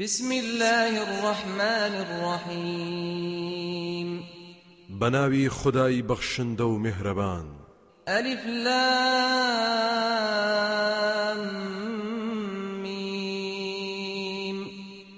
بسم الله الرحمن الرحيم. بەناوی خودای بەخشندە و میهرەبان. ألف لام ميم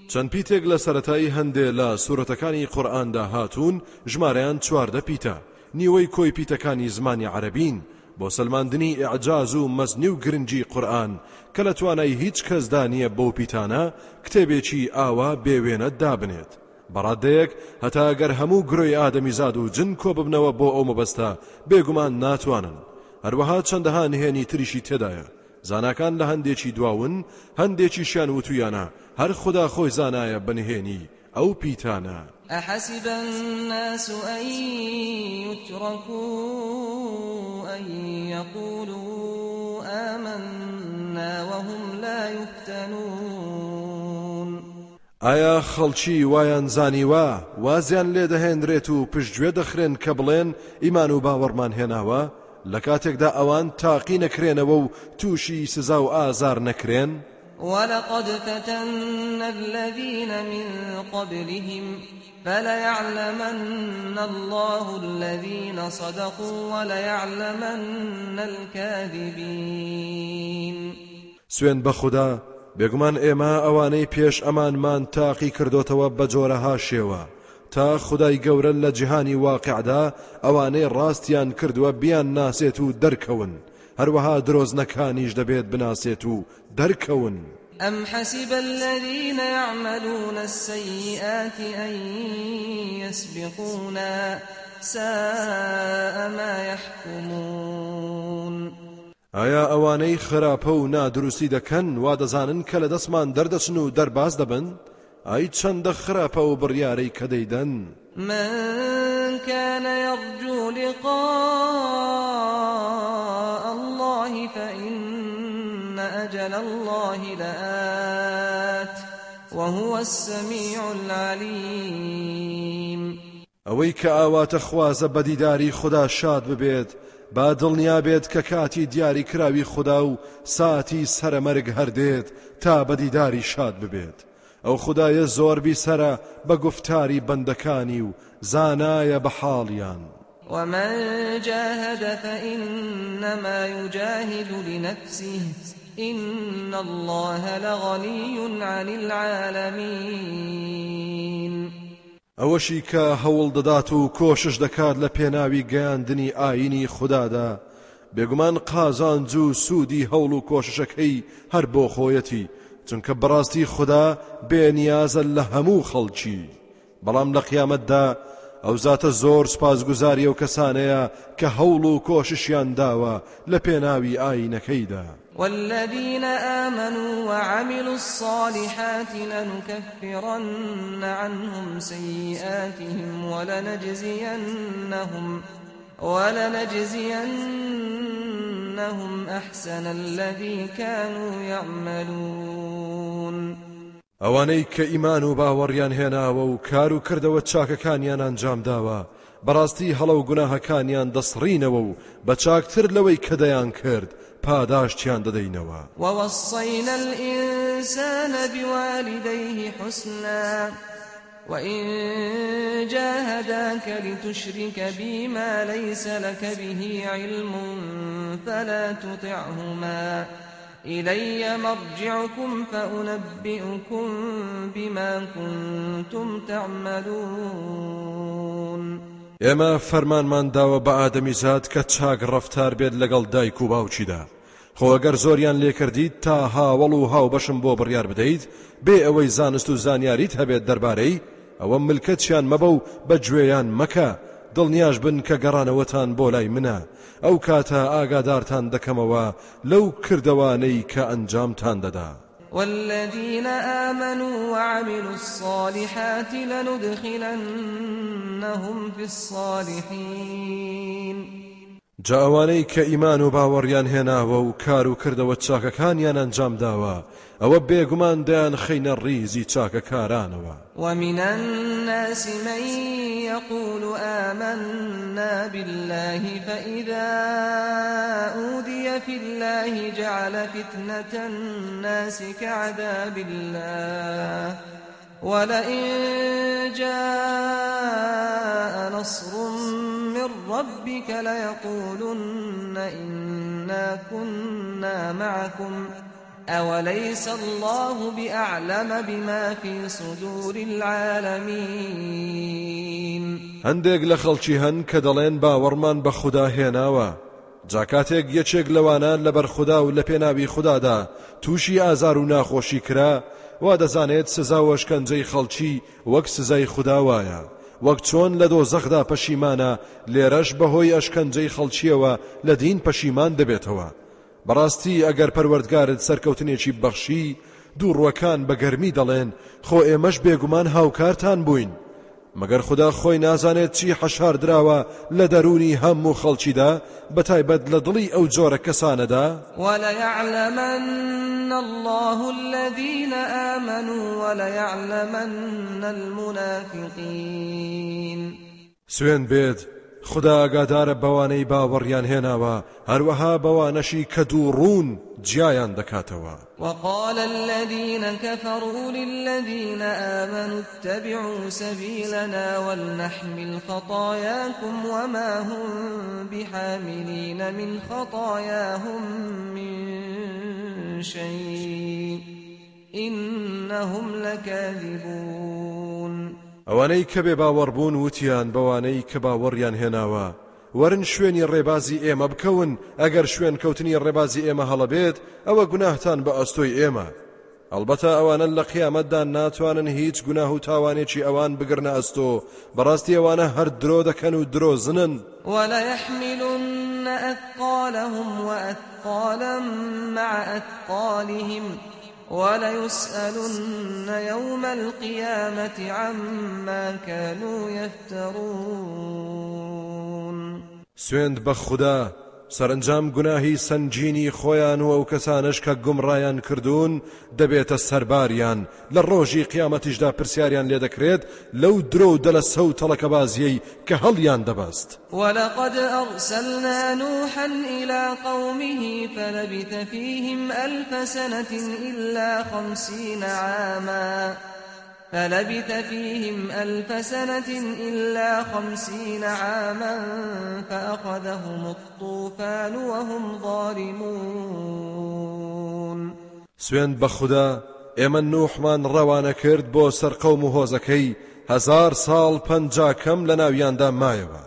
چەند پیتێک لە سەرەتای هەندێ لە سوورەتەکانی قورئاندا هاتوون ژمارەیان چواردە پیتە. نیوەی کۆی پیتەکانی زمانی عەرەبین. بۆ سەلماندنی ئیعجاز و مەزنی و گرنگی قورئان کە لە توانای هیچ کەسدا نییە بەو پیتانە کتێبێکی ئاوا بێوێنە دابنێت. بەڕادەیەک هەتا ئەگەر هەموو گرۆی ئادەمیزاد و جن کۆ ببنەوە بۆ ئەو مەبەستا بێگومان ناتوانن. هەروەها چەندەها نهێنی تریشی تێدایە. زاناکان لە هەندێکی دواون هەندێکی شیان وتویانە هەر خدا خۆی زانایە بنهێنی ئەو پیتانە. أحسب الناس أن يتركوا أن يقولوا آمنا وهم لا يفتنون. ئایا خەڵکی وایان زانیوە وازیان لێ دەهێنرێت و پشتگوێ دەخرێن کە بڵێن ئیمان و باوەڕمان هێناوە؟ لە کاتێکدا ئەوان تاقی نەکرێنەوە و تووشی سزا و ئازار نەکرێن؟ ولقد فتنا الذين من قبلهم فليعلمن الله الذين صدقوا وليعلمن الكاذبين. سوێن بە خوددا بێگومان ئێمە ئەوانەی پێش ئەمانمان تاقی کردوتەوە بە جۆرەها شێوە تا خدای گەورە لە جیهانی واقعدا ئەوانەی ڕاستیان کردووە بیان ناسێت و دەرکەون. هەروەها درۆزنەکانیش دەبێت بناسێت و دەرکەون. أم حسب الذين يعملون السيئات أن يسبقونا ساء ما يحكمون ئایا ئەوانەی خراپە و نادروستی دەکەن وا دەزانن کە لە دەستمان دەردەچن و دەرباز دەبن؟ ئای چەندە خراپە و بڕیارەی کە دەیدەن؟ من كان يرجو لقاء أجل الله لآت وهو السميع العليم. ئەوەی کە ئاواتە خوازە بەدیداری خدا شاد ببێت با دڵنیا بێت کە کاتی دیاری کراوی خدا و ساتی سەرمەرگ هەردێت تا بەدیداری شاد ببێت ئەو خدایە زۆربی سرە بە گفتاری بەندەکانی و زانایە بە حاڵیان ومن جاهد فإنما يجاهد لنفسه. إن الله لغني عن العالمين. ئەوەشی کە هەوڵ دەدات و کۆشش دەکات لە پێناوی گەیاندنی ئاینی خوددادا بێگومان قازانج و سوودی هەوڵ و کۆششەکەی هەر بۆ خۆیەتی چونکە بەڕاستی خوددا بێنیازە لە هەموو خەڵکی. بەڵام لە قیامەتدا ئەو زاتە زۆر سپاسگوزاری ئەو کەسانەیە کە هەوڵ و کۆششیان داوە لە پێناوی ئاینەکەیدا. والذين آمنوا وعملوا الصالحات لنكفرن عنهم سيئاتهم ولنجزينهم ولنجزينهم أحسن الذي كانوا يعملون. ئەوانەی کە ئیمان و باوەڕیان هێناوە و کار و کردەوە چاکەکانیان ئەنجام داوە بەڕاستی هەڵە و گوناهەکانیان دەسڕینەوە و بە چاکتر لەوەی کە کرد پاداشتیان دەدەینەوە. ووصينا الإنسان بوالديه حسنا وإن جاهداك لتشرك بي ما ليس لك به علم فلا تطعهما. إلي مرجعكم فأنبئكم بما كنتم تعملون. ئێمە فەرمانمان داوە بە ئادەمی زاد کە چاک ڕفتار بێت لەگەڵ دایک و باوچیدا. خۆگەر زۆریان لێکردیت تا هاوڵ و هاو بەشم بۆ بڕیار بدەیت بێ ئەوەی زانست و زانیاریت هەبێت دەربارەی ئەوە ملکەچیان مەبە و بە گوێیان مەکە دڵنیاش بن کە گەڕانەوەتان بۆ لای منە. ئەو کاتە ئاگادارتان دەکەمەوە لەو کردەوانەی کە ئەنجامتان دەدا. والذين آمنوا وعملوا الصالحات لندخلنهم في الصالحين. جا ئەوانەی کە ئیمان و باوەڕیان هێناوە و کار و کردەوە چاکەکانیان ئەنجام داوە ئەوە بێگومان دەیان خەینە ڕیزی کارانەوە ومن الناس من يقول آمنا بالله فإذا أوذي في الله جعل فتنة الناس كعذاب الله. ولئن جاء نصر من ربك ليقولن إنا كنا معكم. أوليس الله بأعلم بما في صدور العالمين؟ هەندێک لە خەڵکی هەن کە دەڵێن باوەڕمان بە خوددا هێناوە. جاکاتێک یەکێک لەوانە لەبەر خوددا و لە پێناوی خوددادا تووشی ئازار و ناخۆشی کرا وا دەزانێت سزا وەشکەنجەی خەڵکی وەک سزای وەک چۆن لە دۆ زەخدا پەشیمانە لێرەش بەهۆی ئەشکەنجەی خەڵکیەوە لە دین پەشیمان دەبێتەوە. بەڕاستی ئەگەر پەروەردگارت سەرکەوتنێکی بەخشی دوو ڕوەکان بە گەرمی دەڵێن خۆ ئێمەش بێگومان هاوکارتان بووین. مەگەر خدا خۆی نازانێت چی حەشار دراوە لە دەرونی هەموو خەڵکیدا بەتایبەت لە دڵی ئەو جۆرە کەسانەدا. وَلَيَعْلَمَنَّ اللَّهُ الَّذِينَ آمَنُوا وَلَيَعْلَمَنَّ الْمُنَافِقِينَ. سوێن بێت خدا ئاگادارە بەوانەی باوەڕیان هێناوە هەروەها بەوانەشی کە دوو ڕوون دەکاتەوە. وقال الذين كفروا للذين آمنوا اتبعوا سبيلنا ولنحمل خطاياكم وما هم بحاملين من خطاياهم من شيء إنهم لكاذبون. ئەوانەی کە بێ باوەڕبوون وتیان بەوانەی کە باوەڕیان هێناوە. ورن شوێنی ڕێبازی ئێمە بکەون ئەگەر شوێن کەوتنی ڕێبازی ئێمە هەڵەبێت ئەوە گوناهتان بە ئەستۆی ئێمە. ئەلبەتە ئەوانە لە قیامەتدا ناتوانن هیچ گوناه و تاوانێکی ئەوان بگرنە ئەستۆ. بەڕاستی ئەوانە هەر درۆ دەکەن و درۆزنن ولا يحملن أثقالهم وأثقالا مع أثقالهم وليسألن يوم القيامة عما كانوا يفترون. سوێند بە خوددا سەرنجام گوناهی سنجینی خۆیان و ئەو کەسانش کە گومڕایان کردوون دەبێتە سەرباریان. لە ڕۆژی قیامەتیشدا پرسیاریان لێ دەکرێت لەو درۆ و دەلە سەو تەڵەکە بازیەی کە هەڵیان دەبەست ولقد أرسلنا نوحا إلى قومه فلبث فيهم ألف سنة إلا خمسين عاماً فلبث فيهم ألف سنة إلا خمسين عاما فأخذهم الطوفان وهم ظالمون. سوێن بە خوددا ئێمە نوحمان ڕەوانە کرد بۆ سەرقەوم و هۆزەکەی هزار ساڵ پەنجاکەم لە ناویاندا مایەوە.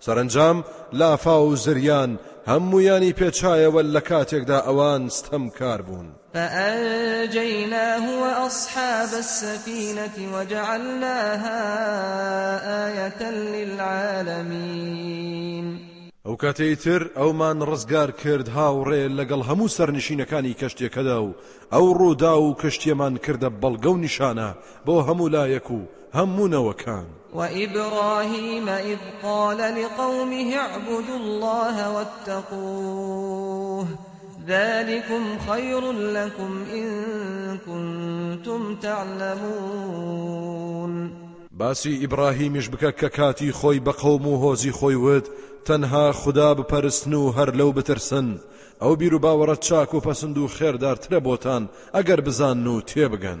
سەرنجام لافا و زریان هەمویانی پێچایەوە لە کاتێکدا ئەوان ستەم کار بوون. فأنجيناه وأصحاب السفينة وجعلناها آية للعالمين. ئەو کاتەی تر ئەومان ڕزگار کرد هاوڕێ لەگەڵ هەموو سەرنشینەکانی کەشتێکەدا و ئەو ڕوودا و کەشتێمان کردە بەڵگە و نیشانە بۆ هەموو لایەک و هەموونەوەکان وإبراهيم إذ قال لقومه اعبدوا الله واتقوه ذلكم خير لكم إن كنتم تعلمون. باسی ئیبراهیمیش بکە کە کاتی خۆی بە قەوم و هۆزی خۆی وت تەنها خوددا بپەرستن و هەر لەو بترسن. ئەو بیر و باوەڕەت چاک و پەسند و خێردارترە بۆتان ئەگەر بزان و تێبگەن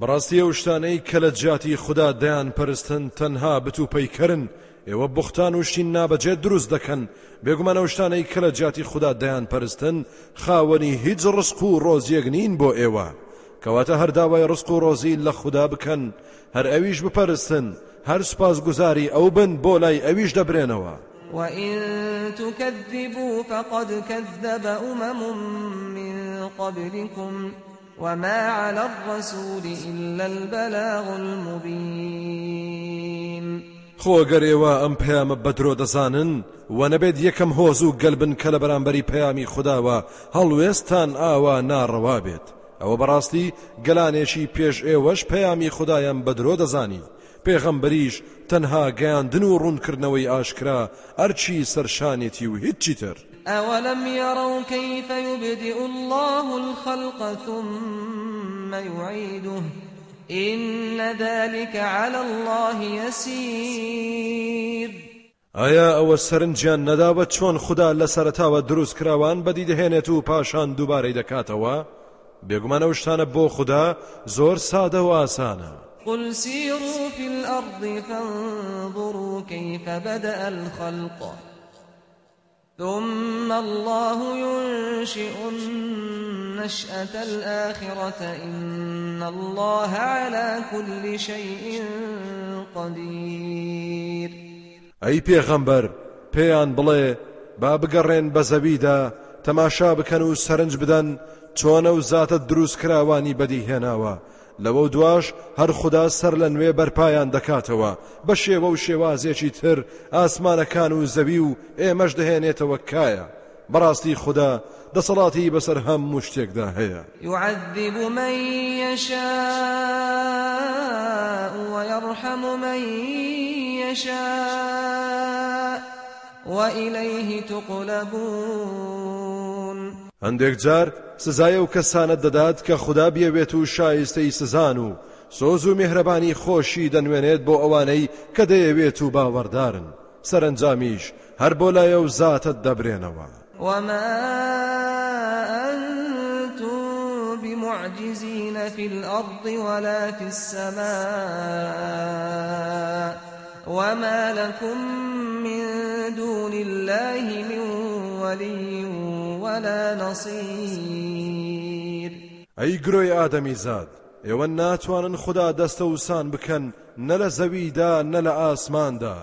بەڕاستی ئەو شتانەی کە لە جیاتی خوددا دەیان پەرستن تەنها بتوپەیکردن ئێوە بختان وشتین نابەجێت دروست دەکەن. بێگومان ئەو شتانەی کە لە جیاتی خوددا دەیان پەرستن خاوەنی هیچ ڕسق و ڕۆزیەک نین بۆ ئێوە. کەواتە هەر داوای ڕسق و ڕۆزی لە خوددا بکەن هەر ئەویش بپەرستن هەر سپاس گوزاری ئەو بن بۆ لای ئەویش دەبرێنەوە. وإن تكذبوا فقد كذب أمم من قبلكم وما على الرسول إلا البلاغ المبين خۆگەرێوە ئەم پەیامە بەدرۆ دەزانن و نەبێت یەکەم هۆز و گەلبن کە لە بەرامبەری پەیامی خودداوە هەڵوێستان ئاوا ناڕەوا بێت. ئەوە بەڕاستی گەلانێکی پێش ئێوەش پەیامی خدایان بەدرۆ دەزانی. پێغەمبەریش تەنها گەیاندن و ڕوونکردنەوەی ئاشکرا ئەرچی سەرشانێتی و هیچی تر. أولم يروا كيف يبدئ الله الخلق ثم يعيده إن ذلك على الله يسير. ئایا ئەوە سەرنجیان نەداوە چۆن خوددا لە سەرتاوە دروست کراوان بەدی دەهێنێت و پاشان دووبارەی دەکاتەوە بێگومانە شتانە بۆ خوددا زۆر سادە و ئاسانە قل سيروا في الأرض فانظروا كيف بدأ الخلق. ثم الله ينشئ النشأة الآخرة. إن الله على كل شيء قدير. أي پیغمبر پێیان بڵێ با بگەڕێن بە زەویدا تەماشا بکەن و سەرنج بدەن چۆن ئەو زاتە دروست کراوانی بەدی هێناوە لەوە دواش هەر خودا سەر لە نوێ بەرپایان دەکاتەوە. بە شێوە و شێوازێکی تر ئاسمانەکان و زەوی و ئێمەش دەهێنێتەوە کایە. بەڕاستی خودا دەسەڵاتی بەسەر هەموو شتێکدا هەیە. يعذب من يشاء ويرحم من يشاء وإليه تقلبون. هەندێک جار سزایە و کەسانت دەدات کە خوددا بێوێت و شایستەی سزان و سۆز و میهرەبانی خۆشی دەنوێنێت بۆ ئەوانەی کە دەیەوێت و باوەڕدارن. سەرنجامیش هەر بۆ لایە و زاتت دەبرێنەوە. وما أنتم بمعجزين في الأرض ولا في السماء وما لكم من دون الله من ولي ولا نصير. ئەی گرۆی ئادەمی زاد ئێوە ناتوانن خوددا دەستە وسان بکەن نە لە زەویدا نە لە ئاسماندا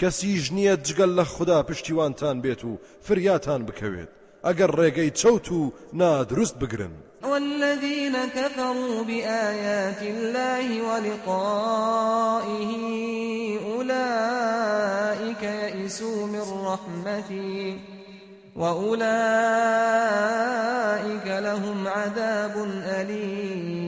کەسیش نییە جگەل لە خوددا پشتیوانتان بێت و فریاتان بکەوێت ئەگەر ڕێگەی چەوت و نادروست بگرن والذين كفروا بآيات الله ولقائه أولئك يئسوا من رحمتي. وأولئك لهم عذاب أليم.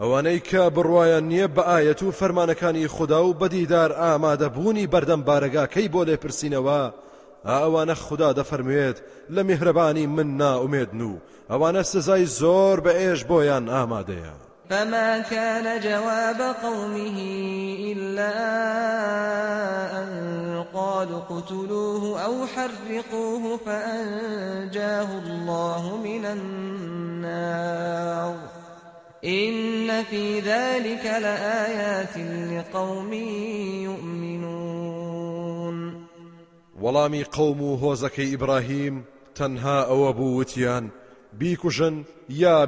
ئەوانەی کە بڕواان نییە بە ئاەت و فەرمانەکانی خوددا و بەدیدار ئامادەبوونی بەردەم بارەگاکەی بۆ لێپرسینەوە ئەوانە خوددا دەفەرموێت لە میهرەبانی من ناومێدن و ئەوانە سزای زۆر بە ئێش بۆیان ئامادەیە. فما كان جواب قومه إلا أن قالوا اقتلوه أو حرقوه فأنجاه الله من النار إن في ذلك لآيات لقوم يؤمنون وەڵامی قەوم و هۆزەکەی ئیبراهیم تەنها ئەوە بوو وتیان بیکوژن یا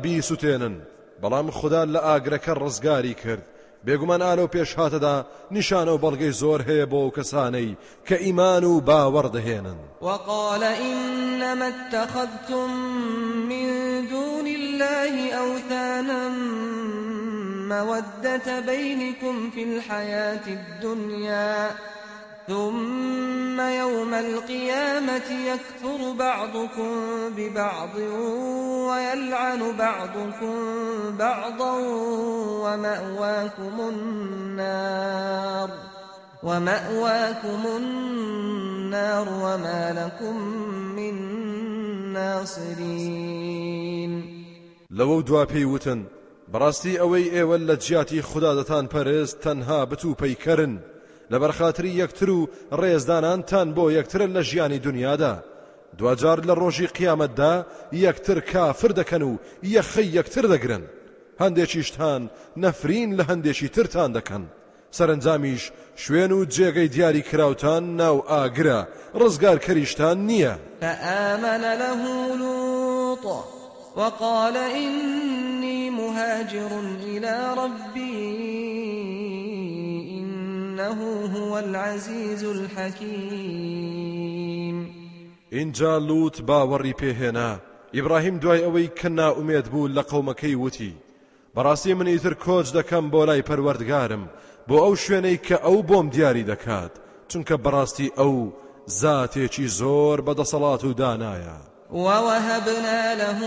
بەڵام خوددا لە ئاگرەکە ڕزگاری کرد. بێگومان ئالۆ پێش هاتەدا نیشانە و بەڵگەی زۆر هەیە بۆ کەسانەی کە ئیمان و وقال إنما اتخذتم من دون الله أوثانا مودة بينكم في الحياة الدنيا. ثم يوم القيامة يكفر بعضكم ببعض ويلعن بعضكم بعضا ومأواكم النار ومأواكم النار وما لكم من ناصرين. لەوە دوا پێی وتن بەڕاستی ئەوەی ئێوە لە جیاتی خوددادەتان پەرست تەنها بتوو پەیکەرن لە بەرخاتری یەکتر و ڕێزدانانتان بۆ یەکترن لە ژیانی دنیادا. دوجار لە ڕۆژی قیامەتدا یەکتر کافر دەکەن و یەخەی یەکتر دەگرن. هەندێکیشتان نەفرین لە هەندێکی ترتان دەکەن. سەرنجامیش شوێن و جێگەی دیاری کراوتان ناو ئاگرە ڕزگار کەریشتان نییە. فآمن له لوط وقال إني مهاجر إلى ربي. إنه هو العزيز الحكيم. اینجا لوت باوەڕی پێهێنا. ئیبراهیم دوای ئەوەی کە ناومێت بوو لە قەومەکەی وتی. بەڕاستی من ئیتر کۆچ دەکەم بۆ لای پەروەردگارم. بۆ ئەو شوێنەی کە ئەو بۆم دیاری دەکات. چونکە بەڕاستی ئەو زاتێکی زۆر بەدەسەڵات و دانایە. ووهبنا له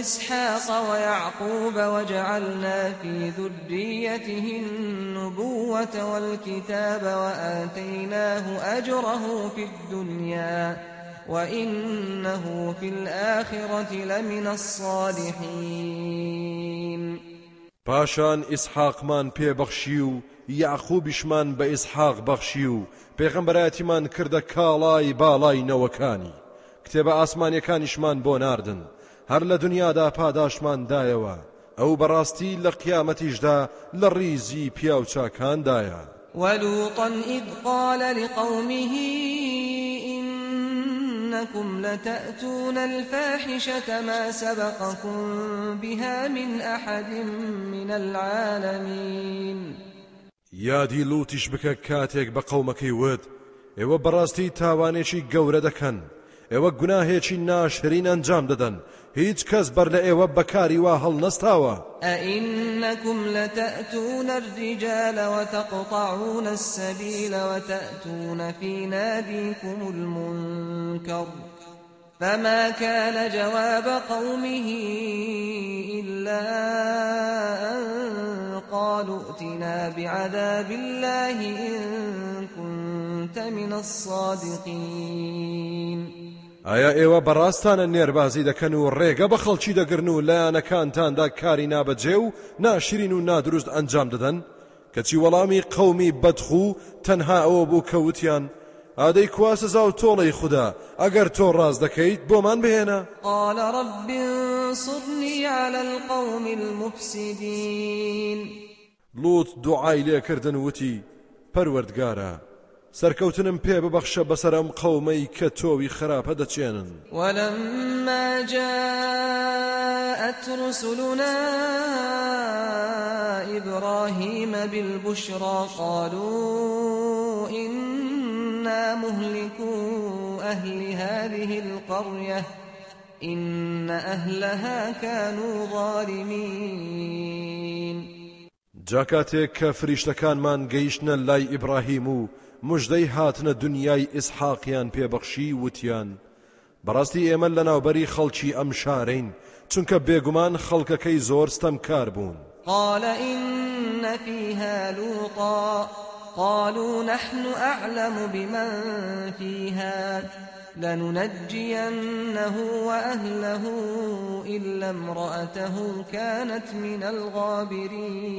إسحاق ويعقوب وجعلنا في ذريته النبوة والكتاب وآتيناه أجره في الدنيا وإنه في الآخرة لمن الصالحين. پاشان ئیسحاقمان پێبەخشی و یاخوبیشمان بە ئیسحاق بەخشی و پێغەمبەرەتیمان کردە کاڵای باڵای نەوەکانی. کتێبە ئاسمانیەکانیشمان بۆ ناردن. هەر لە دنیادا پاداشمان دایەوە. ئەو بەڕاستی لە قیامەتیشدا لە ڕیزی و چاکاندایە ولوطا إذ قال لقومه إنكم لتأتون الفاحشة ما سبقكم بها من أحد من العالمين. یادی لوتیش بکە کاتێک بە قەومەکەی ود ئێوە بەڕاستی تاوانێکی گەورە دەکەن. ئێوە گوناهێکی ناشرین ئەنجام دەدەن هیچ کەس بەر لە ئێوە بەکاری وا هەڵ نەستاوە ئەئینەکم لتأتون الرجال وتقطعون السبيل وتأتون في ناديكم المنكر فما كان جواب قومه إلا أن قالوا ائتنا بعذاب الله إن كنت من الصادقين ئایا ئێوە بەڕاستانە نێربازی دەکەن و ڕێگە بە خەڵکی دەگرن و لایەنەکانتاندا کاری نابەجێ و ناشرین و نادروست ئەنجام دەدەن؟ کەچی وەڵامی قەومی بەدخوو تەنها ئەوە بوو کەوتیان. ئادەی کواسە زاو تۆڵەی خوددا ئەگەر تۆ ڕاز دەکەیت بۆمان بهێنە قال رب انصرني على القوم المفسدين. لوت دوعای لێکردن وتی پەروەردگارە سەرکەوتنم پێ ببەخشە بەسەر ئەم قەومەی کە تۆوی خراپە دەچێنن. جاءت رسلنا إبراهيم بالبشرى قالوا إنا مهلكو أهل هذه القرية إن أهلها كانوا ظالمين. جاکاتێک کە فریشتەکانمان گەیشتنە لای ئیبراهیم و مژدەی هاتنە دنیای ئیسحاقیان پێبەخشی وتیان. بەڕاستی ئێمە لە ناوبەری خەڵکی ئەم شارین چونکە بێگومان خەڵکەکەی زۆر ستەمکار بوون. قال إن فيها لوطا قالوا نحن أعلم بمن فيها لننجينه وأهله إلا امرأته كانت من الغابرين.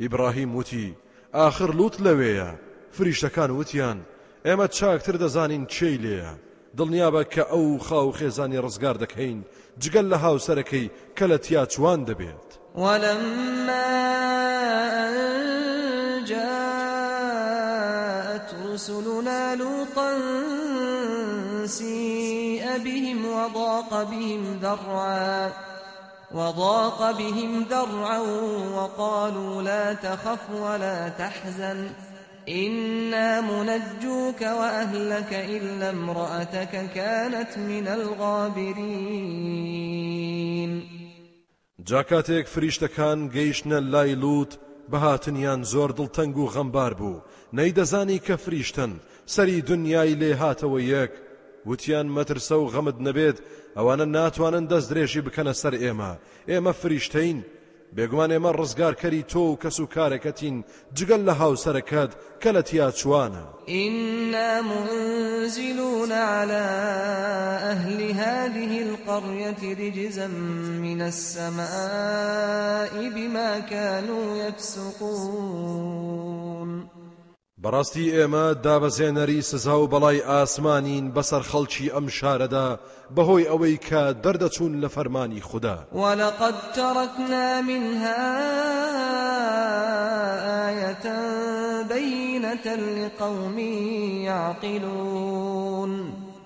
إبراهيم وتي آخر لوت لەوەیە. فریشتەکان وتیان. ئێمە چاکتر دەزانین چی لێیە. دڵنیابە کە ئەو خاو خێزانی ڕزگار دەکەین. جگەل لە هاوسەرەکەی کە لە تیا چوان دەبێت. ولما جاءت رسلنا لوطا سيء بهم وضاق بهم ذرعا وضاق بهم ذرعا وقالوا لا تخف ولا تحزن. إنا منجوك وأهلك إلا امرأتك كانت من الغابرين. جاکاتێک فریشتەکان گەیشتە لای لوت بەهاتنیان زۆر دڵتەنگ و غەمبار بوو. نەیدەزانی کە فریشتن سەری یەک وتیان مەترسە و غەمت نەبێت ئەوانە ناتوانن دەست درێژی بکەنە سەر ئێمە. ئێمە فریشتین بێگومان ئێمە ڕزگارکەری تۆ و کەس و کارەکەتین جگەل لە هاوسەرەکەت کە لە منزلون على أهل هذه القرية رجزا من السماء بما كانوا يفسقون. بەڕاستی ئێمە دابەزێنەری سزا و بەڵای ئاسمانین بەسەر خەڵکی ئەم شارەدا بەهۆی ئەوەی کە دەردەچوون لە فەرمانی خوددا. وەلقد تركنا منها آية بينة لقوم يعقلون.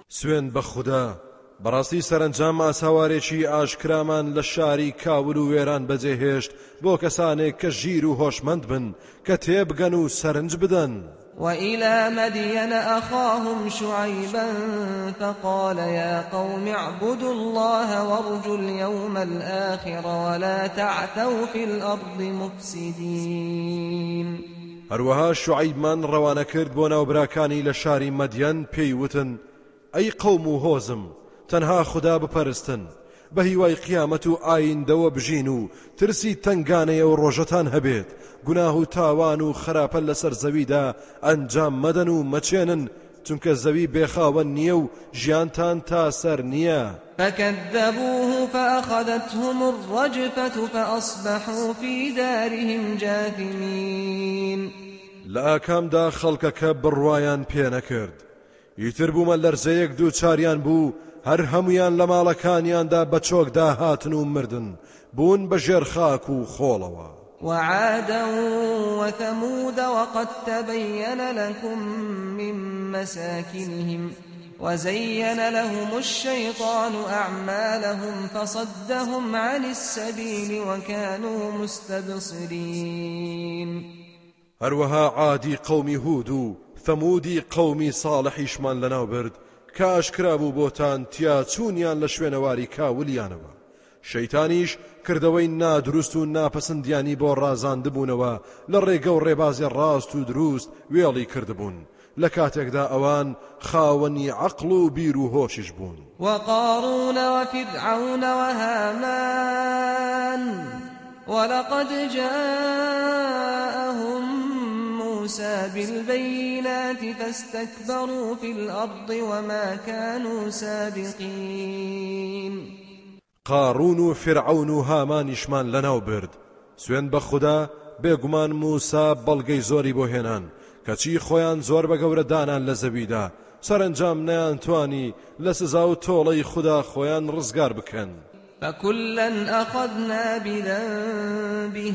سوێن بە خوددا بەڕاستی سەرنجام ئاساوارێکی ئاشکرامان لە شاری کاول و وێران بەجێهێشت بۆ کەسانێک کە ژیر و هۆشمەند بن کە تێبگەن و سەرنج بدەن. وإلى مدين أخاهم شعيبا فقال يا قوم اعبدوا الله وارجوا اليوم الآخر ولا تعثوا في الأرض مفسدين هەروەها شعیبمان ڕەوانە کرد بۆ ناوبراکانی لە شاری مەدیەن پێی وتن ئەی قەوم و هۆزم تەنها خدا بپەرستن. بە هیوای قیامەت و ئایندەوە بژین و ترسی تنگانەیە و ڕۆژەتان هەبێت. گوناه و تاوان و خراپە لەسەر زەویدا ئەنجام مەدەن و مەچێنن چونکە زەوی بێخاوە نییە و ژیانتان تا سەر نییە. فكذبوه فأخذتهم الرجفة فأصبحوا في دارهم جاثمين. لە ئاکامدا خەڵکەکە بڕوایان پێ نەکرد. ئیتر بوومە لەرزەیەک دوو چاریان بوو هەر هەمویان لە ماڵەکانیاندا بە چۆکدا هاتن و مردن بوون بە ژێر خاک و خۆڵەوە. وعادا وثمود وقد تبين لكم من مساكنهم وزين لهم الشيطان أعمالهم فصدهم عن السبيل وكانوا مستبصرين. هەروەها عادی قومی هود و ثەمودی قومی ساڵحیشمان لەناو برد کە ئاشکرا بوو بۆتان تیا چوونیان لە شوێنەواری کاولیانەوە. شەیتانیش کردەوەی نادروست و ناپەسەندیانی بۆ ڕازاندبوونەوە لە ڕێگە و ڕێبازی ڕاست و دروست وێڵی کردبوون. لە کاتێکدا ئەوان خاوەنی عقل و بیر و هۆشش بوون. وقارون وفرعون وهامان ولقد جاءهم موسى بالبينات فاستكبروا في الأرض وما كانوا سابقين. قارون و فرعون و هامانیشمان لەناو برد. سوێن بە خوددا بێگومان موسا بەڵگەی زۆری بۆ هێنان. کەچی خۆیان زۆر بە گەورە دانان لە زەویدا. سەرنجام نیان توانی لە سزا و تۆڵەی خوددا خۆیان ڕزگار بکەن. فكلا أخذنا بذنبه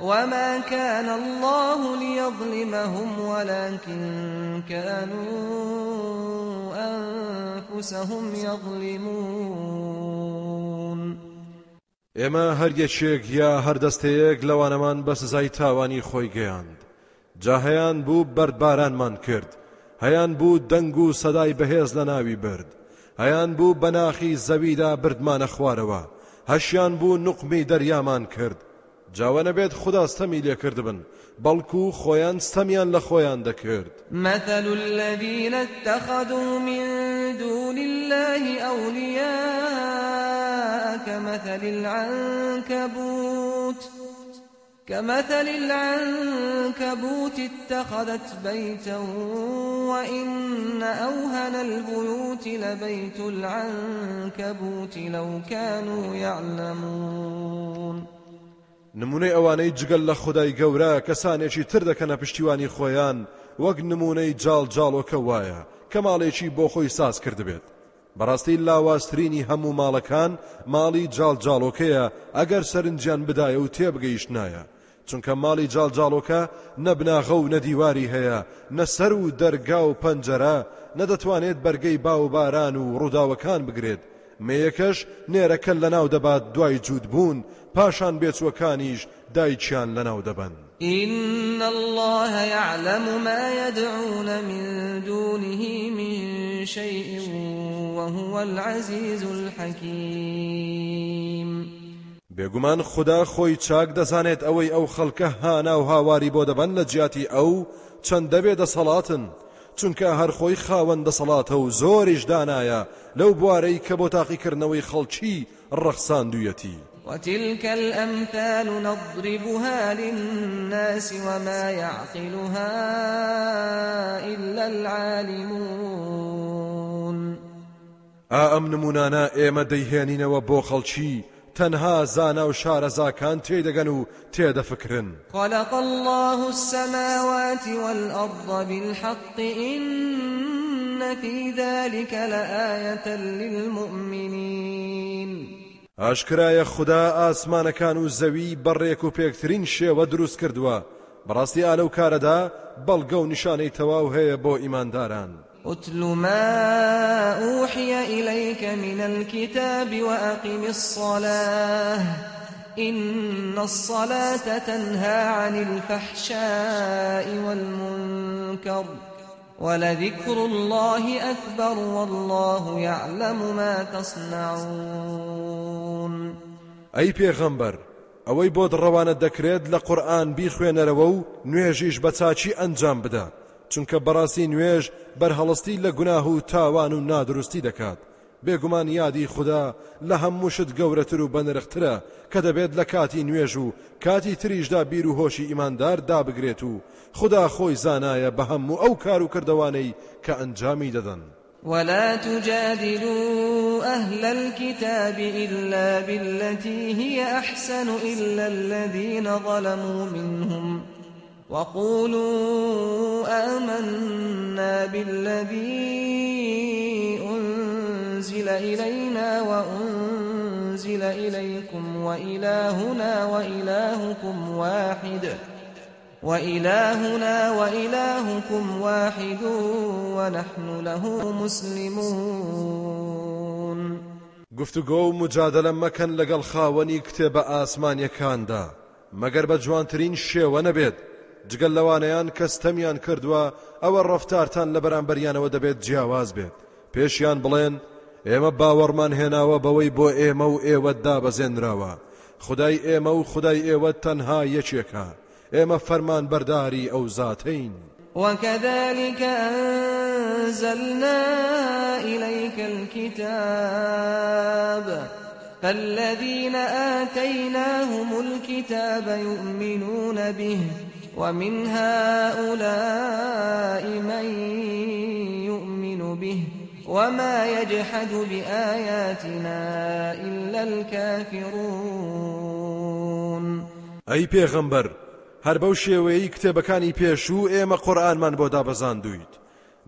وما كان الله ليظلمهم ولكن كانوا أنفسهم يظلمون. ئێمە هەر گەلێک یا هەردەستەیەک لەوانەمان بە سزای تاوانی خۆی گەیاند. جا هەیان بوو بەردبارانمان کرد. هەیان بوو دەنگ و سەدای بەهێز لە ناوی برد هەیان بوو بەناخی زەویدا بردمانە خوارەوە. هەشیان بوو نقمی دەریامان کرد. جا وە نەبێت خدا ستەمی لێکرد بن بەڵکو خۆیان ستەمیان لە خۆیان دەکرد. مثل الذين اتخذوا من دون الله أولياء كمثل العنكبوت. كمثل العنكبوت اتخذت بيتا وإن أوهن البيوت لبيت العنكبوت لو كانوا يعلمون. نمونەی ئەوانەی جگەل لە خدای گەورە کەسانێکی تر دەکەنە پشتیوانی خۆیان. وەک نمونەی جاڵجاڵۆکە وایە کە ماڵێکی بۆ خۆی ساز کرد بێت بەڕاستی لاوازترینی هەموو ماڵەکان ماڵی جاڵجاڵۆکەیە ئەگەر سەرنجیان بدایە و تێبگەیشتنایە چونکە ماڵی جاڵجاڵۆکە نەبناغە و نەدیواری هەیە نەسەر و دەرگا و پەنجەرە نەدەتوانێت بەرگەی با و باران و ڕووداوەکان بگرێت. مەیەکەش نێرەکە لەناو دەبات دوای جووت بوون پاشان بێچوەکانیش دایکیان لەناو دەبن إن الله يعلم ما يدعون من دونه من شيء وهو العزيز الحكيم. بێگومان خدا خۆی چاک دەزانێت ئەوەی ئەو خەڵکە هانا و هاواری بۆ دەبەن لە جیاتی ئەو چەند دەبێ دەسەڵاتن. چونکە هەر خۆی خاوەن دەسەڵاتە و زۆریش دانایە لەو بوارەی کە بۆ تاقیکردنەوەی خەڵکی ڕەخساندویەتی. وتلك الأمثال نضربها للناس وما يعقلها إلا العالمون. ئا ئەم نمونانە ئێمە دەیهێنینەوە بۆ خەڵکی تەنها زانا و شارەزاکان تێدەگەن و تێدەفکرن خلق الله السماوات والأرض بالحق إن في ذلك لآية للمؤمنين. ئاشکرایە خوددا ئاسمانەکان و زەوی بەڕێک و پێکترین شێوە دروست کردووە. بەڕاستی ئالەو کارەدا بەڵگە و نیشانەی تەواو هەیە بۆ ئیمانداران. اتل ما أوحي إليك من الكتاب وأقم الصلاة. إن الصلاة تنهى عن الفحشاء والمنكر. ولذكر الله أكبر والله يعلم ما تصنعون. ئەی پێغەمبەر ئەوەی بۆ دڕەوانە دەکرێت لە قورآن بیخوێنەرەوە و نوێژیش بە چاچی ئەنجام بدە چونکە بەڕاستی نوێژ بەرهەڵستی لە گوناه و تاوان و نادروستی دەکات بێگومان یادی خوددا لە هەمووشت گەورەتر و بەنرخترە کە دەبێت لە کاتی نوێژ و کاتی تریشدا بیر و هۆشی ئیماندار دابگرێت و خدا خۆی زانایە بە هەموو ئەو کار و کردوانەی کە ئەنجامی دەدەن. ولا تجادلوا أهل الكتاب إلا بالتي هي أحسن إلا الذين ظلموا منهم وقولوا آمنا بالذي أنزل إلينا وأنزل إليكم وإلهنا وإلهكم واحد. وإلهنا وإلهكم واحد ونحن له مسلمون. گفتوگۆ و مجادلە مەکەن لەگەڵ خاوەنی کتێبە ئاسمانیەکاندا. مەگەر بە جوانترین شێوە نەبێت جگەل لەوانەیان کەستەمیان کردووە ئەوە ڕفتارتان لە بەرامبەریانەوە دەبێت جیاواز بێت. پێشیان بڵێن ئێمە باوەڕمان هێناوە بەوەی بۆ ئێمە و ئێوە دابەزێنراوە. خدای ئێمە و خدای ئێوە تەنها یەکێکە. ئێمە فەرمان بەرداری ئەو زاتین وكذلك أنزلنا إليك الكتاب. فالذين آتيناهم الكتاب يؤمنون به ومن هؤلاء من يؤمن به. وما يجحد بآياتنا إلا الكافرون أي پیغمبر هەر بەو شێوەیەی کتێبەکانی پێشوو ئێمە قورآنمان بۆ دابەزاندویت.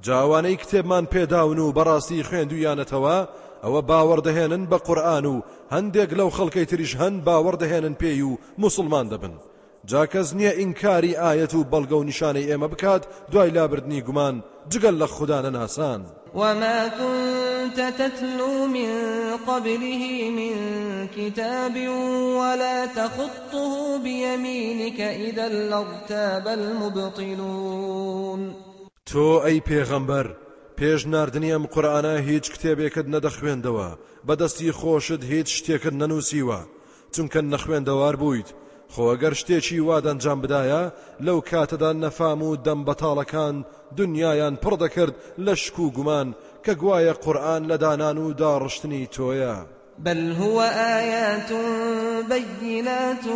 جاوانەی کتێبمان پێداون و بەڕاستی خوێندویانەتەوە ئەوە باوەڕدەهێنن بە قورآن و هەندێک لەو خەڵکەی تریش هەن باوەڕدەهێنن پێی و مسلمان دەبن. جاکەس نییە ئینکاری ئاەت و بەڵگە و نیشانەی ئێمە بکات دوای لابردنی گومان جگەل لە خوددانە ناسان. وما كنت تتلو من قبله من كتاب ولا تخطه بيمينك إذا لارتاب المبطلون. تۆ ئەی پێغەمبەر پێش نردنی ئەم قورآانە هیچ کتێبێکت نەدەخوێندەوە بەدەستی خۆشت هیچ شتێکت نەنووسیوە. چونکە نەخوێندەوار بوویت. خۆگەر شتێکی وادەنجام بدایە لەو کاتەدا نەفام و دەم بەتاڵەکان دنیایان پڕ دەکرد لە شک و گومان کە گوایە قورآن لە دانان و داڕشتنی تۆیە. بل هو آيات بينات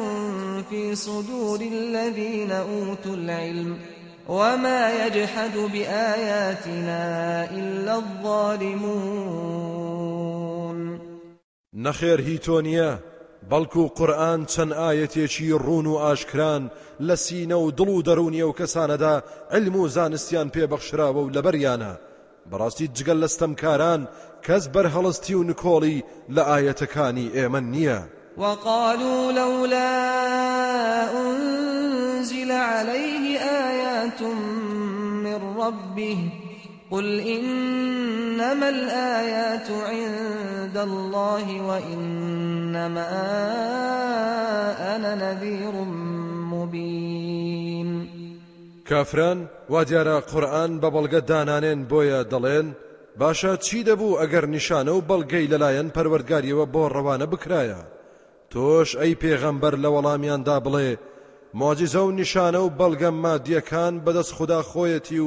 في صدور الذين أوتوا العلم وما يجحد بآياتنا إلا الظالمون. نخير هيتونيا بەڵکو قورآن چەند ئاەتێکی ڕون و ئاشکران لە سینە و دڵ و دەرونیە و کەسانەدا علم و زانستیان پێبەخشراوە و لەبەریانە. بەڕاستی جگەل لەستەمکاران کەس بەرهەڵستی و نکۆڵی لە ئاەتەکانی ئێمە نییە. وقالوا لولا أنزل عليه آيات من ربه قل إنما الآيات عند الله وإنما أنا نذير مبين. كافران واديارا قرآن ببلغ دانانين بويا دلين باشە چی دەبوو ئەگەر نیشانە و بەڵگەی لەلایەن پەروەرگاریەوە بۆ ڕەوانە بکرایە؟ تۆش ئەی پێغەمبەر لە وەڵامیاندا بڵێ مۆجیزە و نیشانە و بەڵگەم مادیەکان بەدەست خوددا خۆیەتی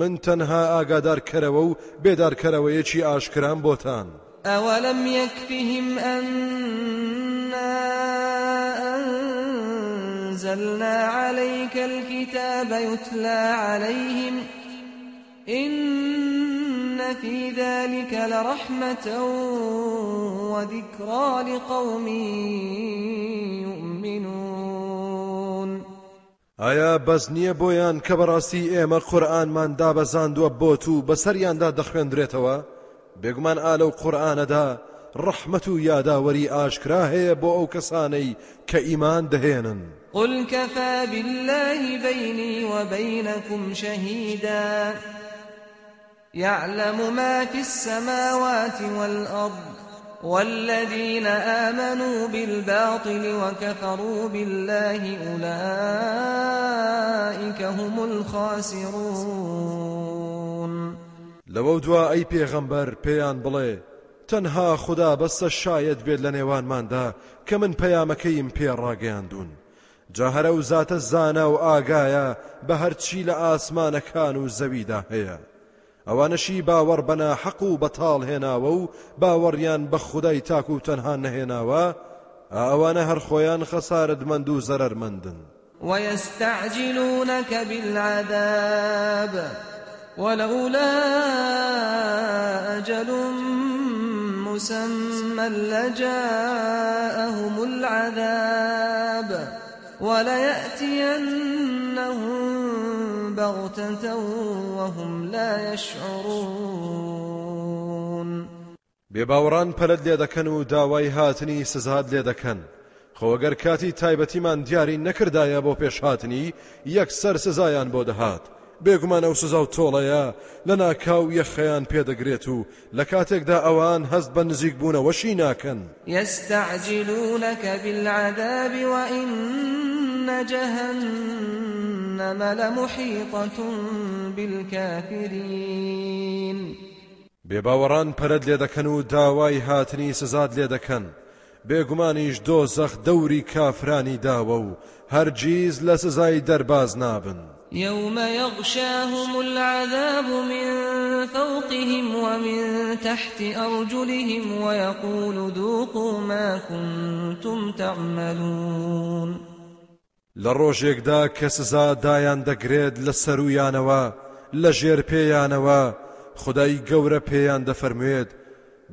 من تەنها ئاگادارکەرەوە و بێدارکەرەوەیەکی بۆتان. ئەوەلم یەکفیهم أنا أنزلنا عليك الكتاب يتلى عليهم إن في ذلك لرحمة وذكرى لقوم يؤمنون. ئایا بەس نییە بۆیان کە بەڕاستی ئێمە قورآنمان دابەزاندووە بۆ تو بەسەریاندا دەخوێندرێتەوە؟ بێگومان ئالە و قورآانەدا ڕەحمەت و یاداوەری ئاشکرا هەیە بۆ ئەو کەسانەی کە ئیمان دەهێنن. قل كفى بالله بيني وبينكم شهيدا. يعلم ما في السماوات والأرض والذين آمنوا بالباطل وكفروا بالله أولئك هم الخاسرون. لەوە دوا ئەی پێغەمبەر پێیان بڵێ تەنها خدا بەستە شاید بێت لە نێوانماندا کە من پەیامەکەیم پێڕاگەیاندون جا هەرە و زاتە زانە و ئاگایە بە هەرچی لە ئاسمانەکان و ئەوانەشی باوەڕ بەنا حەق و بەتاڵ هێناوە و باوەڕیان بە خودای تاک و تەنها نەهێناوە ئەوانە هەر خۆیان خەسارتمەند و زەرەرمەندن ويستعجلونك بالعذاب ولولا أجل مسمى لجاءهم العذاب وليأتينهم بغتة وهم لا يشعرون. بێباوەڕان پەلت لێ دەکەن و داوای هاتنی سزاد لێ دەکەن. خۆگەر کاتی تایبەتیمان دیاری نەکردایە بۆ پێشهاتنی یەکسەر سزایان بۆ دەهات. بێگومان ئەو سزا و تۆڵەیە. لە ناکاو یەخەیان پێدەگرێت و لە کاتێکدا ئەوان هەست بە نزیک بوونەوەشی ناکەن. يستعجلونك بالعذاب وإن جهنم لمحيطة بالكافرين. بێباوەڕان پەرد لێ دەکەن و داوای هاتنی سزاد لێ دەکەن. بێگومانیش دۆزەخ دەوری کافرانی داوە و هەرگیز لە سزای دەرباز نابن. يوم يغشاهم العذاب من فوقهم ومن تحت أرجلهم ويقول ذوقوا ما كنتم تعملون. لە ڕۆژێکدا کە سزا دایان دەگرێت لە سەرویانەوە لە ژێر پێیانەوە خدای گەورە پێیان دەفەرموێت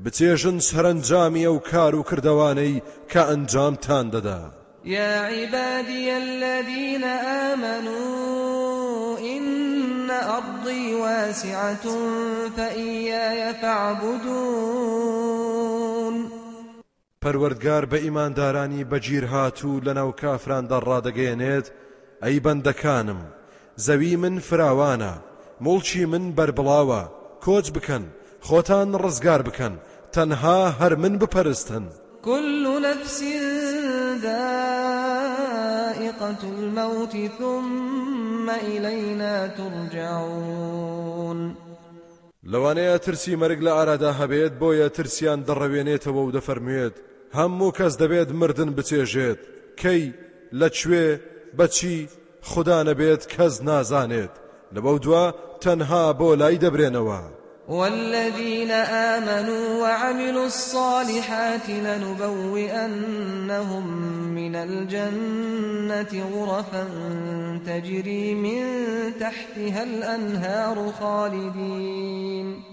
بچێژن سەرنجامی ئەو کار و کردوانەی کە ئەنجامتان دەدا. يا عبادي الذين آمنوا إن أرضي واسعة فإياي فاعبدون. پەروەردگار بە ئیماندارانی بەگیر هاتوو لەناو کافراندا ڕادەگەیەنێت ئەی بەندەکانم زەوی من فراوانە مڵچی من بربڵاوە کۆچ بکەن خۆتان ڕزگار بکەن تەنها هەر من بپەرستن. كل نفس ذائقة الموت ثم إلينا ترجعون. لەوانەیە ترسی مەرگ لە ئارادا هەبێت بۆیە ترسیان دەڕەوێنێتەوە و دەفەرموێت هەموو کەس دەبێت مردن بچێژێت. کەی؟ لەکوێ بەچی خدا نەبێت کەس نازانێت. لەبەو دووە تەنها بۆ لای دەبرێنەوە. والذين آمنوا وعملوا الصالحات لنبوئنهم من الجنة غرفا تجري من تحتها الأنهار خالدين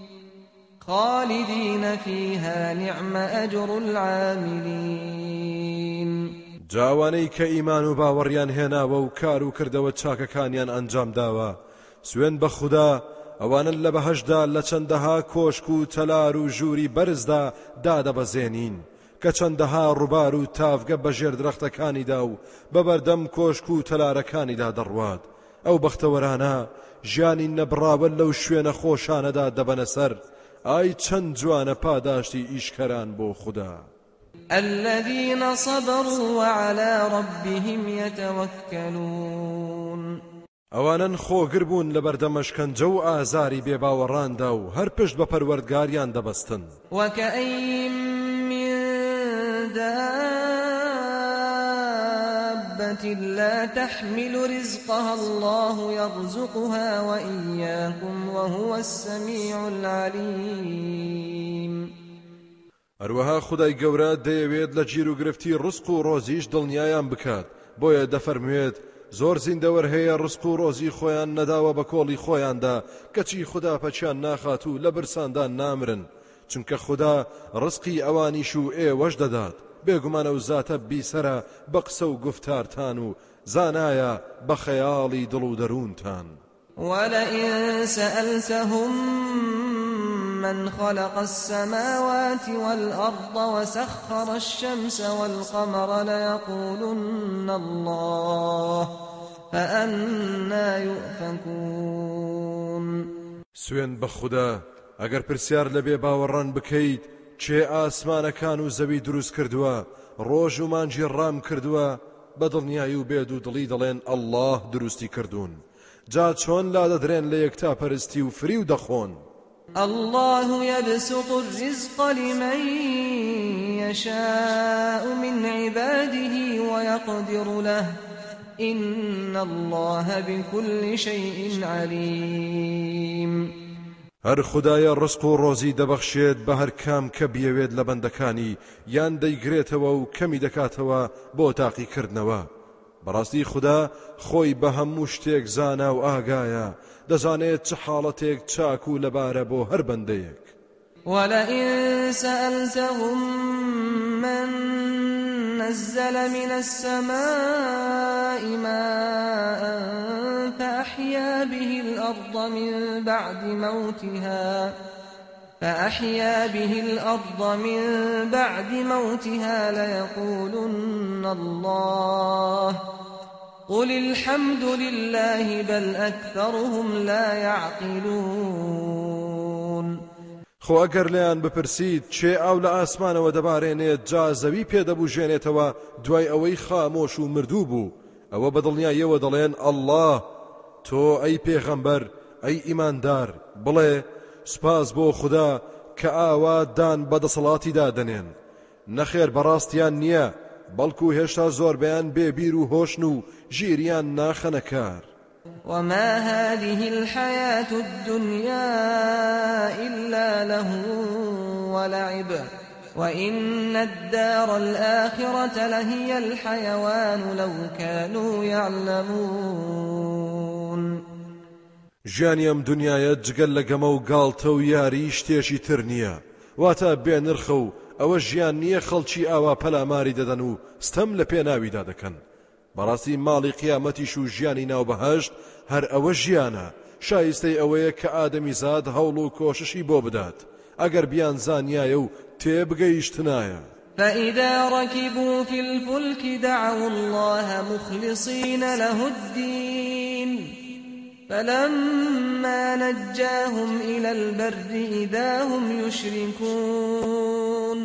خالدين فيها نعم أجر العاملين. جاوانەی کە ئیمان و باوەڕیان هێناوە و داوە سوێن بە خوددا ئەوانن لە بەهشدا لە چەندەها کۆشک و تەلار و ژووری بەرزدا دادەبەزێنین کە چەندەها ڕووبار و تافگە بەژێر درەختەکانیدا و بەبەردەم کۆشک و تەلارەکانیدا دەڕوات. ئەو بەختەوەرانە ژیانی نەبراوە لەو شوێنە خۆشانەدا دەبەنە سەر. ئای چەند جوانە پاداشتی ئیشکەران بۆ خوددا. الذين صبروا وعلى ربهم يتوكلون. ئەوانن خۆگر بوون لە بەردەمەشکەنجە و ئازاری بێباوەڕاندا و هەر پشت بە پەروەردگاریان دەبەستن. وكأين من دابة لا تحمل رزقها الله يرزقها وإياكم وهو السميع العليم هەروەها خدای گەورە دەیەوێت لە گیر و گرفتی ڕسق و ڕۆزیش دڵنیایان بکات. بۆیە دەفەرموێت زۆر زیندەوەر هەیە ڕسک و ڕۆزی خۆیان نەداوە بە کۆڵی خۆیاندا کەچی خوددا پەچیان ناخات و لە برساندان نامرن. چونکە خوددا ڕسقی ئەوانیش و ئێوەش دەدات. بێگومانە و زاتە بیسەرە بە قسە و گفتارتان و زانایە بە خەیاڵی دڵ و دەروونتان. ولئن سألتهم من خلق السماوات والأرض وسخر الشمس والقمر ليقولن الله فأنى يؤفكون. سوێند بەخودا ئەگەر پرسیار لە بێباوەڕان بکەیت کێ ئاسمانەکان و زەوی دروست کردووە ڕۆژ و مانگی ڕام کردووە بە دڵنیایی و بێ دوو دڵی دروستی کردوون. جا چۆن لا دەدرێن لە یەکتا پەرستی و فریو دەخۆن. الله يبسط الرزق لمن يشاء من عباده ويقدر له. إن الله بكل شيء عليم. هەر خدایە ڕسق و ڕۆزی دەبەخشێت بە هەر کام کە بیەوێت لە بەندەکانی یان دەیگرێتەوە و کەمی دەکاتەوە بۆ تاقیکردنەوە. بەڕاستی خوددا خۆی بە هەموو شتێک زانا و ئاگایە. دەزانێت چه حاڵەتێک چاک و لەبارە بۆ هەر بەندەیەک. ولئن سألتهم من نزل من السماء ماء فأحيا به الأرض من بعد موتها فأحيا به الأرض من بعد موتها ليقولن الله. قل الحمد لله بل أكثرهم لا يعقلون. خۆ ئەگەر لیان بپرسید چێ ئەو لە ئاسمانەوە دەبارێنێت جا زەوی پێدەبوژێنێتەوە دوای ئەوەی خامۆش و مردوو بوو. ئەوە بەدڵنیایەوە دەڵێن ئەله تۆ ئەی پێغەمبەر ئەی ئیماندار بڵێ سپاس بۆ خوددا کە ئاوا دان بەدەسەڵاتی دادنێن نەخێر بەڕاستیان نییە بەڵکو هێشتا زۆربیان بێبیر و هۆشن و ژیریان ناخەنە کار وما هذه الحياة الدنيا إلا له ولعب. وإن الدار الآخرة لهي الحيوان لو كانوا يعلمون. ژیانی ئەم دنیاە جگەل لە گەمە و گاڵتە و یاری شتێکی تر نییە. واتە بێنرخە و ئەوە ژیان نییە خەڵکی ئاوا پەلاماری دەدەن و ستەم لە پێناویدا دەکەن. بەڕاستی ماڵی قیامەتیش و ژیانی ناوبەهشت هەر ئەوە ژیانە. شایستەی ئەوەیە کە ئادەمی زاد هەوڵ و کۆششی بۆ بدات. ئەگەر بیان زانایە و تێبگەیشتنایە فإذا ركبوا في الفلك دعوا الله مخلصين له الدين فلما نجاهم إلى البر إذا هم يشركون.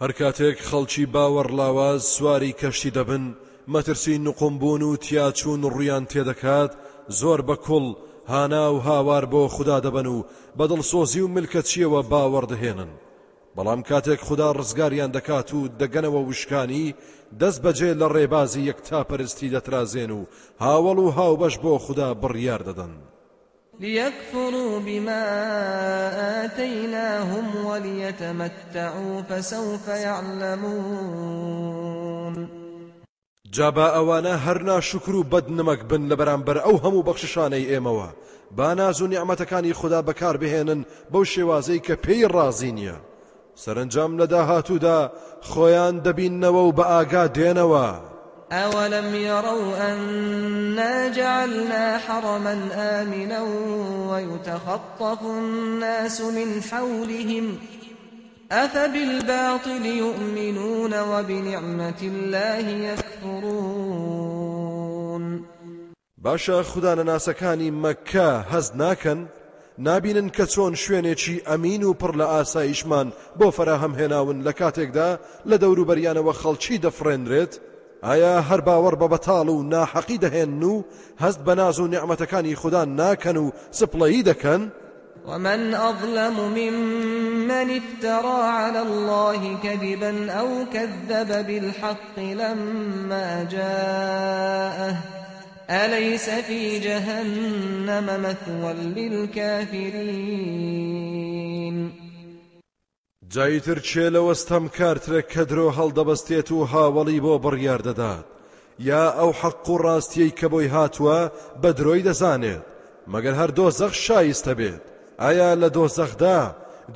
هەر کاتێک خەڵکی باوەڕ لاواز سواری کەشتی دەبن مەترسی نقمبوون و تیاچوون ڕویان تێدەکات زۆر بە کوڵ هانا و هاوار بۆ خودا دەبن و بەدڵسۆزی و ملکەچیەوە باوەڕدەهێنن بەڵام کاتێک خودا ڕزگاریان دەکات و دەگەنەوە وشکانی دەست بەجێ لە ڕێبازی یەکتا پەرستی دەترازێن و هاوەڵ و هاوبەش بۆ خودا بڕیار دەدەن. ليكفروا بما آتيناهم وليتمتعوا فسوف يعلمون. جابا ئەوانە هەر ناشکر و بەدنمەک بن لە بەرامبەر ئەو هەموو بەخششانەی ئێمەوە. با ناز و نیعممەتەکانی خوددا بەکار بهێنن بەو شێوازەی کە پێی ڕازی نییە. سەرنجام لە داهاتوودا خۆیان دەبینەوە و بە ئاگا دێنەوە. أولم يروا أنا جعلنا حرما آمنا ويتخطف الناس من حولهم أفبالباطل يؤمنون وبنعمة الله يكفرون. باشە خوددانە ناسەکانی مەکە هەز ناکەن نابینن کە چۆن شوێنێکی ئەمین و پڕ لە ئاسایشمان بۆ فەراهەم هێناون لە کاتێکدا لە دەوروبەریانەوە خەڵکی دەفرێنرێت ئایا هەر باوەڕ بە بەتاڵ و ناحەقی دەهێن و هەست بە ناز و نیعممەتەکانی خوددا ناکەن ومن أظلم ممن افترى على الله كذبا أو كذب بالحق لما جاءه أليس في جهنم مثوى للكافرين؟ جایتر چێ لە وەستەم کارترە کە درۆ هەڵدەبەستێت و هاوڵی بۆ بڕیار دەدات؟ یا ئەو حەق و ڕاستیەی کە بۆی هاتووە بە درۆی دەزانێت؟ مەگەر هەر دۆزەخ شایستە بێت. ئایا لە دۆزەخدا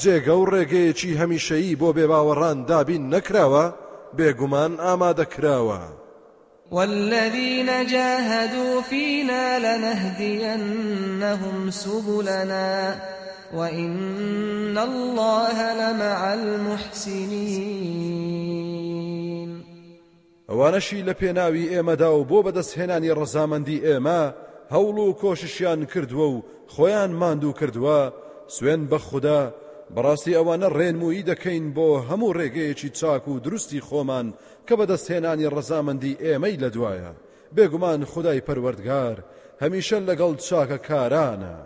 جێگە و ڕێگەیەکی هەمیشەیی بۆ بێباوەڕان دابین نەکراوە؟ بێگومان ئامادەکراوە. والذين جاهدوا فينا لنهدينهم سبلنا وإن الله لمع المحسنين. ئەوانەشی لە پێناوی ئێمەدا و بۆ بەدەستهێنانی ڕەزامەندی ئێمە هەوڵ و کۆششیان کردووە و خۆیان ماندوو کردووە. سوێن بە خوددا بەڕاستی ئەوانە ڕێنمویی دەکەین بۆ هەموو ڕێگەیەکی چاک و کە بەدەستهێنانی ڕەزامەندی ئێمەی لە دوایە بێگومان خدای پەروەردگار هەمیشە لەگەڵ چاکە کارانە.